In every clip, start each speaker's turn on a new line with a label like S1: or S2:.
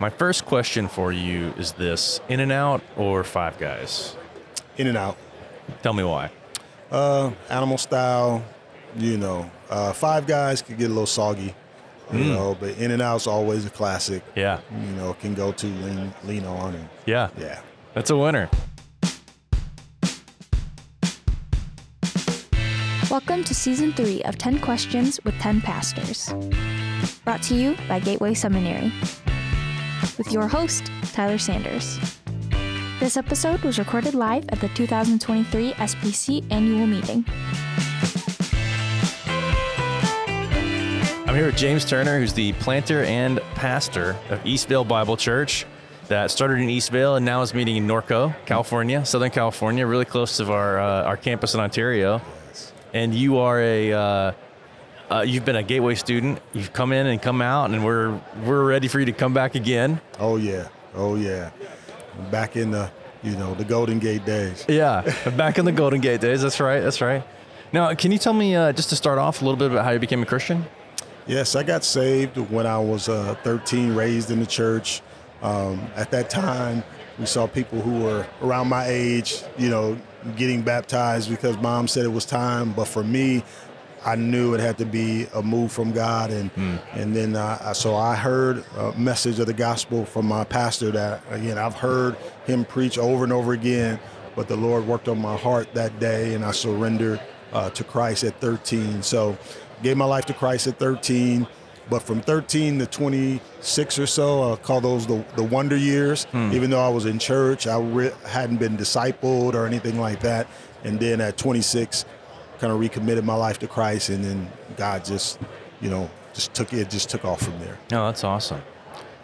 S1: My first question for you is this In and Out or Five Guys?
S2: In and out.
S1: Tell me why.
S2: Uh, animal style, you know. Uh, five guys could get a little soggy, you know, but In and Out's always a classic.
S1: Yeah.
S2: You know, can go to lean lean on and
S1: Yeah.
S2: yeah.
S1: That's a winner.
S3: Welcome to season three of 10 Questions with 10 Pastors. Brought to you by Gateway Seminary. With your host, Tyler Sanders. This episode was recorded live at the 2023 SBC annual meeting.
S1: I'm here with James Turner, who's the planter and pastor of Eastvale Bible Church that started in Eastvale and now is meeting in Norco, California, Southern California, really close to our uh, our campus in Ontario. And you are a uh, uh, you've been a Gateway student. You've come in and come out, and we're we're ready for you to come back again.
S2: Oh yeah. Oh yeah. Back in the you know the Golden Gate days.
S1: Yeah, back in the Golden Gate days. That's right. That's right. Now, can you tell me uh, just to start off a little bit about how you became a Christian?
S2: Yes, I got saved when I was uh, 13, raised in the church. Um, at that time, we saw people who were around my age, you know, getting baptized because mom said it was time. But for me, I knew it had to be a move from God, and and then uh, I- so I heard a message of the gospel from my pastor that again I've heard him preach over and over again, but the Lord worked on my heart that day, and I surrendered uh, to Christ at 13. So gave my life to Christ at 13. But from 13 to 26 or so, I call those the, the wonder years. Even though I was in church, I re- hadn't been discipled or anything like that. And then at 26, kind of recommitted my life to Christ, and then God just, you know, just took it, just took off from there.
S1: No, that's awesome.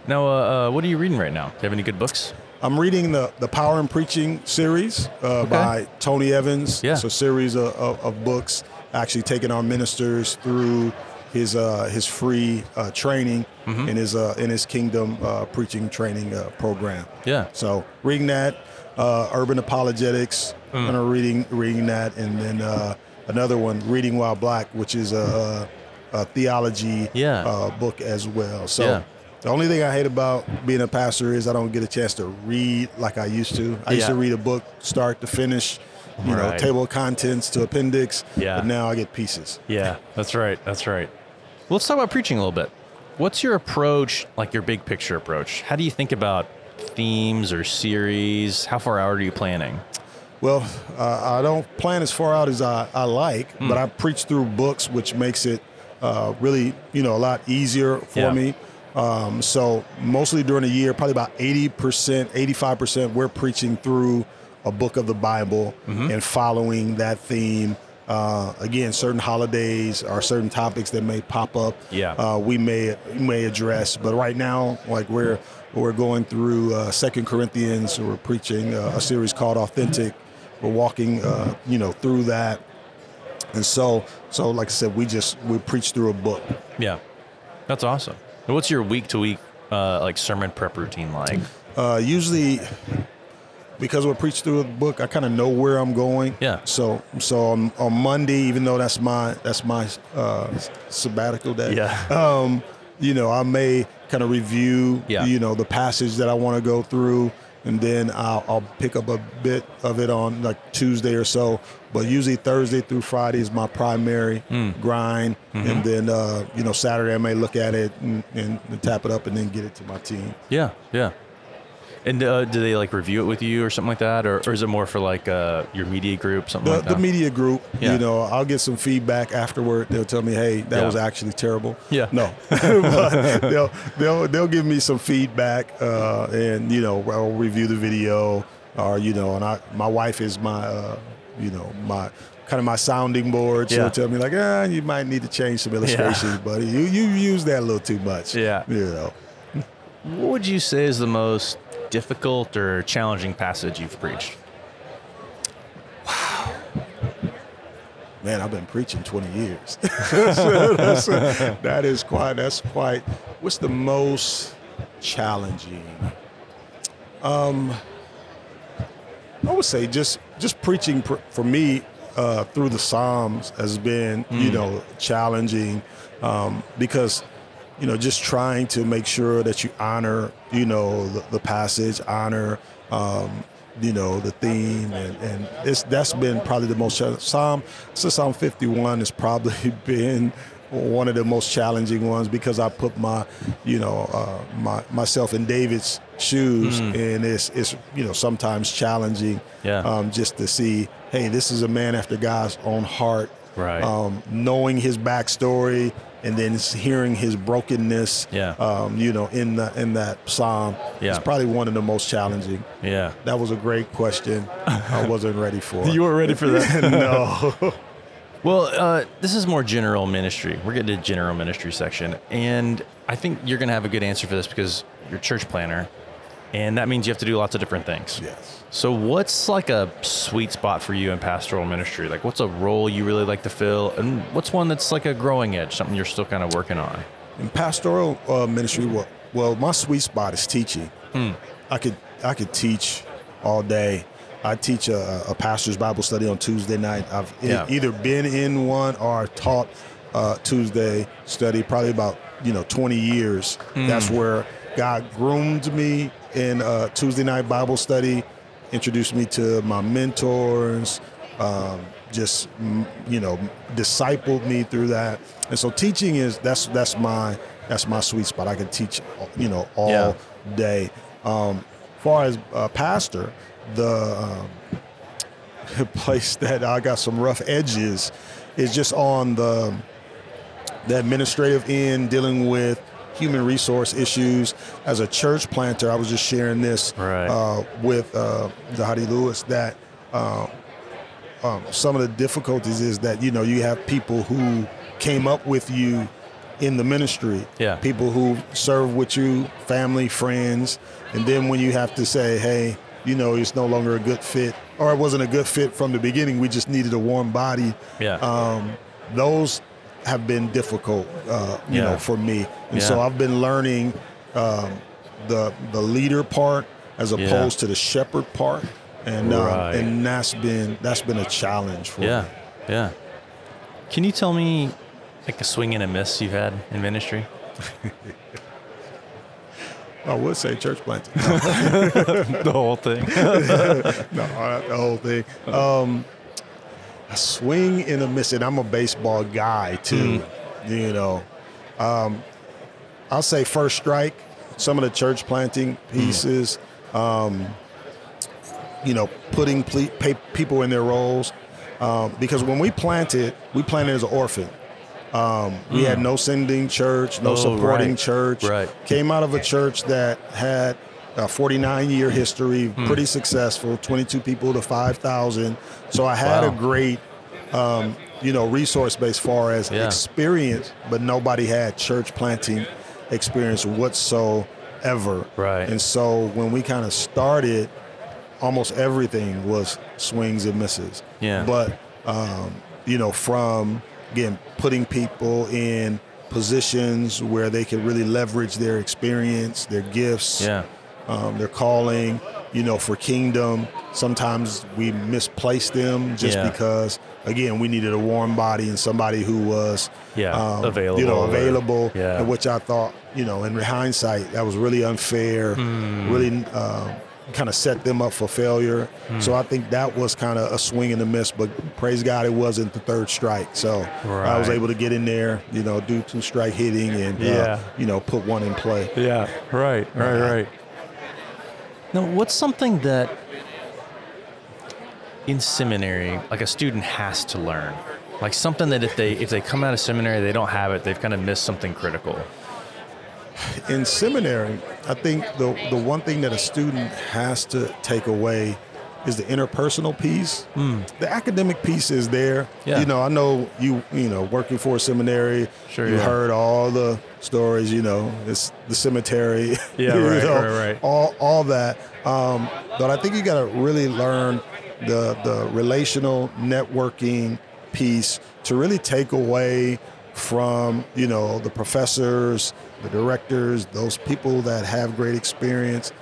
S1: Now, uh, uh, what are you reading right now? Do you have any good books?
S2: I'm reading the the Power and Preaching series uh, by Tony Evans.
S1: Yeah.
S2: It's a series of, of, of books, actually taking our ministers through his uh, his free uh, training
S1: Mm-hmm.
S2: in his uh, in his Kingdom uh, preaching training uh, program.
S1: Yeah.
S2: So reading that, uh, Urban Apologetics,
S1: Mm.
S2: kind of reading reading that, and then uh, another one, Reading While Black, which is a, a, a theology
S1: Yeah.
S2: uh, book as well. So.
S1: Yeah.
S2: The only thing I hate about being a pastor is I don't get a chance to read like I used to. I used to read a book start to finish, you know, table of contents to appendix.
S1: Yeah.
S2: But now I get pieces.
S1: Yeah, that's right. That's right. Well, let's talk about preaching a little bit. What's your approach, like your big picture approach? How do you think about themes or series? How far out are you planning?
S2: Well, uh, I don't plan as far out as I, I like,
S1: Hmm.
S2: but I preach through books, which makes it uh, really, you know, a lot easier for
S1: Yeah.
S2: me. Um, so mostly during the year, probably about 80%, 85%, we're preaching through a book of the Bible
S1: Mm-hmm.
S2: and following that theme. Uh, again, certain holidays or certain topics that may pop up,
S1: Yeah.
S2: uh, we may may address. But right now, like we're we're going through uh, Second Corinthians, we're preaching uh, a series called Authentic. We're walking, uh, you know, through that, and so so like I said, we just we preach through a book.
S1: Yeah, that's awesome. And what's your week to week, uh, like sermon prep routine like?
S2: Uh, usually, because we preach through a book, I kind of know where I'm going.
S1: Yeah.
S2: So so on, on Monday, even though that's my that's my uh, sabbatical day.
S1: Yeah.
S2: Um, you know, I may kind of review.
S1: Yeah.
S2: You know, the passage that I want to go through, and then I'll, I'll pick up a bit of it on like Tuesday or so. But usually Thursday through Friday is my primary
S1: Hmm.
S2: grind,
S1: Mm-hmm.
S2: and then uh, you know Saturday I may look at it and, and, and tap it up, and then get it to my team.
S1: Yeah, yeah. And uh, do they like review it with you or something like that, or, or is it more for like uh, your media group, something
S2: the,
S1: like that?
S2: the media group,
S1: Yeah.
S2: you know, I'll get some feedback afterward. They'll tell me, "Hey, that
S1: Yeah.
S2: was actually terrible."
S1: Yeah.
S2: No, they'll they'll they'll give me some feedback, uh, and you know, I'll review the video, or you know, and I my wife is my, uh, you know, my kind of my sounding board. She'll
S1: Yeah.
S2: tell me like, "Ah, you might need to change some illustrations, buddy. You you use that a little too much."
S1: Yeah.
S2: You know.
S1: What would you say is the most difficult or challenging passage you've preached? Wow.
S2: Man, I've been preaching 20 years. That's- that is quite, that's quite, what's the most challenging? Um, I would say just, just preaching pr- for me uh, through the Psalms has been, you know, challenging um, because you know, just trying to make sure that you honor, you know, the, the passage, honor, um, you know, the theme, and, and it's that's been probably the most challenging. Psalm. So Psalm 51 has probably been one of the most challenging ones because I put my, you know, uh, my myself in David's shoes, and it's it's you know sometimes challenging,
S1: Yeah.
S2: um, just to see, hey, this is a man after God's own heart,
S1: Right.
S2: Um, knowing his backstory and then hearing his brokenness,
S1: Yeah.
S2: um, you know, in the in that psalm,
S1: Yeah.
S2: it's probably one of the most challenging.
S1: Yeah.
S2: That was a great question. I wasn't ready for.
S1: You weren't ready for that.
S2: no.
S1: Well, uh, this is more general ministry. We're getting to general ministry section, and I think you're going to have a good answer for this because you're church planter, and that means you have to do lots of different things.
S2: yes.
S1: So, what's like a sweet spot for you in pastoral ministry? Like, what's a role you really like to fill, and what's one that's like a growing edge, something you're still kind of working on?
S2: In pastoral uh, ministry, well, well, my sweet spot is teaching. I could I could teach all day. I teach a, a pastor's Bible study on Tuesday night. I've e- either been in one or taught uh, Tuesday study probably about you know 20 years. That's where God groomed me in uh, Tuesday night Bible study, introduced me to my mentors, um, just you know discipled me through that. And so teaching is that's that's my that's my sweet spot. I can teach you know all
S1: Yeah.
S2: day. Um, far as uh, pastor, the um, place that I got some rough edges is just on the the administrative end, dealing with human resource issues. As a church planter, I was just sharing this
S1: Right.
S2: uh, with uh, Zahadi Lewis that uh, um, some of the difficulties is that you know you have people who came up with you in the ministry,
S1: Yeah.
S2: people who serve with you, family, friends, and then when you have to say, hey, you know, it's no longer a good fit, or it wasn't a good fit from the beginning. We just needed a warm body
S1: Yeah.
S2: um, those have been difficult, uh, you
S1: Yeah.
S2: know, for me. And so I've been learning um, the the leader part as
S1: Yeah.
S2: opposed to the shepherd part, and um, and that's been that's been a challenge for
S1: yeah.
S2: me.
S1: Yeah. Yeah. Can you tell me like a swing and a miss you've had in ministry?
S2: I would say church planting.
S1: the whole thing.
S2: no, the whole thing. Um, a swing and a miss, and I'm a baseball guy too. You know, um, I'll say first strike. Some of the church planting pieces. Um, you know, putting ple- pe- people in their roles. Um, because when we planted, we planted as an orphan. Um, we had no sending church, no
S1: Oh,
S2: supporting
S1: right.
S2: church.
S1: Right.
S2: Came out of a church that had a 49 year history,
S1: Hmm.
S2: pretty successful, 22 people to 5,000. So I had
S1: Wow.
S2: a great, um, you know, resource base far as
S1: Yeah.
S2: experience, but nobody had church planting experience whatsoever.
S1: Right.
S2: And so when we kind of started, almost everything was swings and misses.
S1: Yeah.
S2: But um, you know, from again putting people in positions where they can really leverage their experience, their gifts,
S1: yeah.
S2: Um, their calling. You know, for kingdom, sometimes we misplace them just
S1: Yeah.
S2: because, again, we needed a warm body and somebody who was,
S1: Yeah,
S2: um,
S1: available
S2: you know,
S1: or-
S2: available.
S1: yeah.
S2: and Which I thought, you know, in hindsight, that was really unfair.
S1: Hmm.
S2: Really, um, kind of set them up for failure.
S1: Hmm.
S2: So I think that was kind of a swing and a miss. But praise God, it wasn't the third strike. So I was able to get in there, you know, do two strike hitting and, uh,
S1: Yeah.
S2: you know, put one in play.
S1: Yeah, right, right, right. Now, what's something that in seminary, like a student has to learn? Like something that if they if they come out of seminary they don't have it, they've kind of missed something critical.
S2: in seminary, I think the the one thing that a student has to take away is the interpersonal piece. The academic piece is there.
S1: Yeah.
S2: You know, I know you. You know, working for a seminary,
S1: Sure,
S2: you
S1: yeah.
S2: heard all the stories. You know, it's the cemetery.
S1: Yeah, right,
S2: know,
S1: right, right.
S2: All all that. Um, but I think you got to really learn the the relational networking piece to really take away from you know the professors, the directors, those people that have great experience.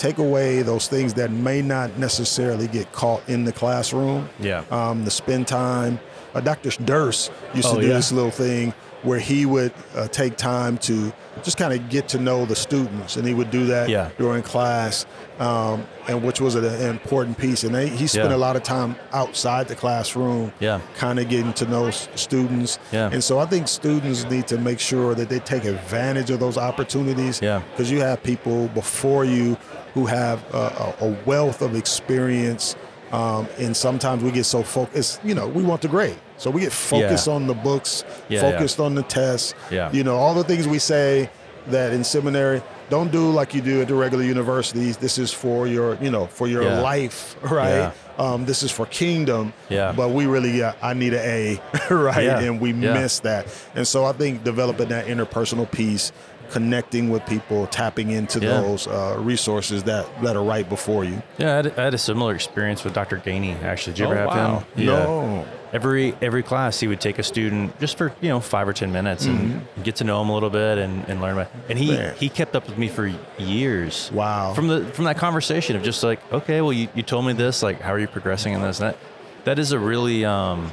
S2: Take away those things that may not necessarily get caught in the classroom.
S1: Yeah.
S2: Um, the spend time. Uh, Dr. Durst used
S1: Oh,
S2: to do
S1: yeah.
S2: this little thing where he would uh, take time to just kind of get to know the students, and he would do that
S1: Yeah.
S2: during class, um, and which was an important piece. And they, he spent
S1: Yeah.
S2: a lot of time outside the classroom,
S1: Yeah.
S2: kind of getting to know s- students.
S1: Yeah.
S2: And so I think students need to make sure that they take advantage of those opportunities.
S1: Yeah.
S2: Because you have people before you who have a, a a wealth of experience. Um, and sometimes we get so focused, you know, we want the grade. So we get focused
S1: Yeah.
S2: on the books,
S1: Yeah, yeah.
S2: focused on the tests.
S1: Yeah.
S2: You know, all the things we say that in seminary, don't do like you do at the regular universities. This is for your, you know, for your
S1: Yeah.
S2: life, right? Um, this is for kingdom.
S1: Yeah.
S2: But we really, uh, I need an A, right?
S1: Yeah.
S2: And we
S1: Yeah.
S2: miss that. And so I think developing that interpersonal piece, connecting with people, tapping into
S1: Yeah.
S2: those uh, resources that, that are right before you.
S1: Yeah, I had, I had a similar experience with Dr. Gainey. Actually, did you ever have him? Yeah.
S2: No.
S1: Every every class, he would take a student just for you know five or ten minutes and get to know him a little bit and, and learn about. And he
S2: Man.
S1: he kept up with me for years.
S2: Wow.
S1: From the from that conversation of just like, okay, well, you, you told me this. Like, how are you progressing in this? And that that is a really um,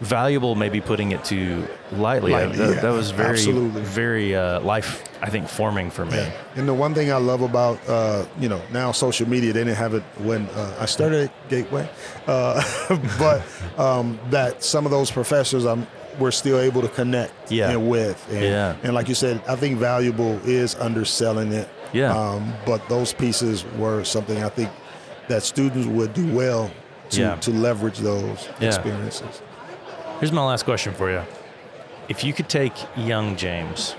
S1: valuable. Maybe putting it too lightly. That,
S2: yeah.
S1: that was very
S2: Absolutely.
S1: very uh, life. I think forming for me.
S2: Yeah. And the one thing I love about, uh, you know, now social media, they didn't have it when uh, I started at Gateway, uh, but um, that some of those professors I'm, we're still able to connect
S1: Yeah.
S2: and with. And,
S1: Yeah.
S2: and like you said, I think valuable is underselling it.
S1: Yeah.
S2: Um, but those pieces were something I think that students would do well to,
S1: Yeah.
S2: to leverage those
S1: Yeah.
S2: experiences.
S1: Here's my last question for you. If you could take young James,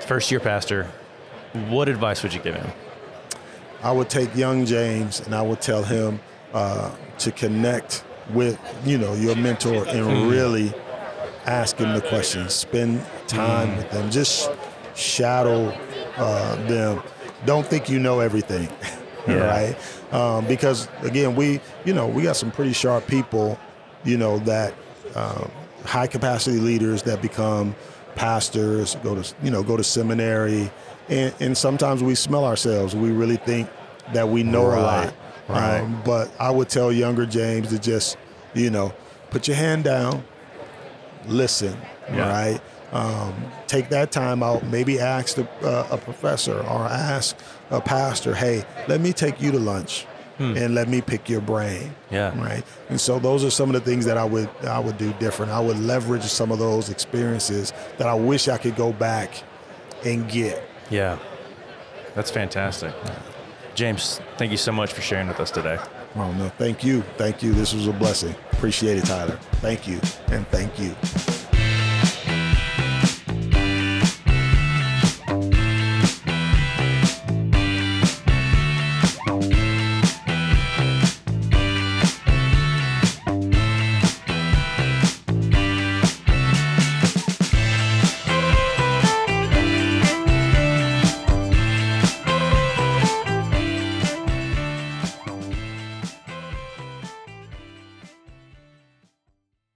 S1: first year pastor, what advice would you give him?
S2: I would take young James and I would tell him uh, to connect with you know your mentor and really ask him the questions. Spend time with them. Just shadow uh, them. Don't think you know everything,
S1: Yeah.
S2: right? Um, because again, we you know we got some pretty sharp people, you know that um, high capacity leaders that become pastors, go to you know go to seminary, and, and sometimes we smell ourselves. We really think that we know a lot.
S1: right.
S2: Um, but I would tell younger James to just you know put your hand down, listen,
S1: Yeah.
S2: right? Um, take that time out. Maybe ask a, uh, a professor or ask a pastor, hey, let me take you to lunch and let me pick your brain.
S1: Hmm. Yeah.
S2: Right. And so those are some of the things that I would I would do different. I would leverage some of those experiences that I wish I could go back and get.
S1: Yeah. That's fantastic. James, thank you so much for sharing with us today.
S2: Oh no, thank you. Thank you. This was a blessing. Appreciate it, Tyler. Thank you. And thank you.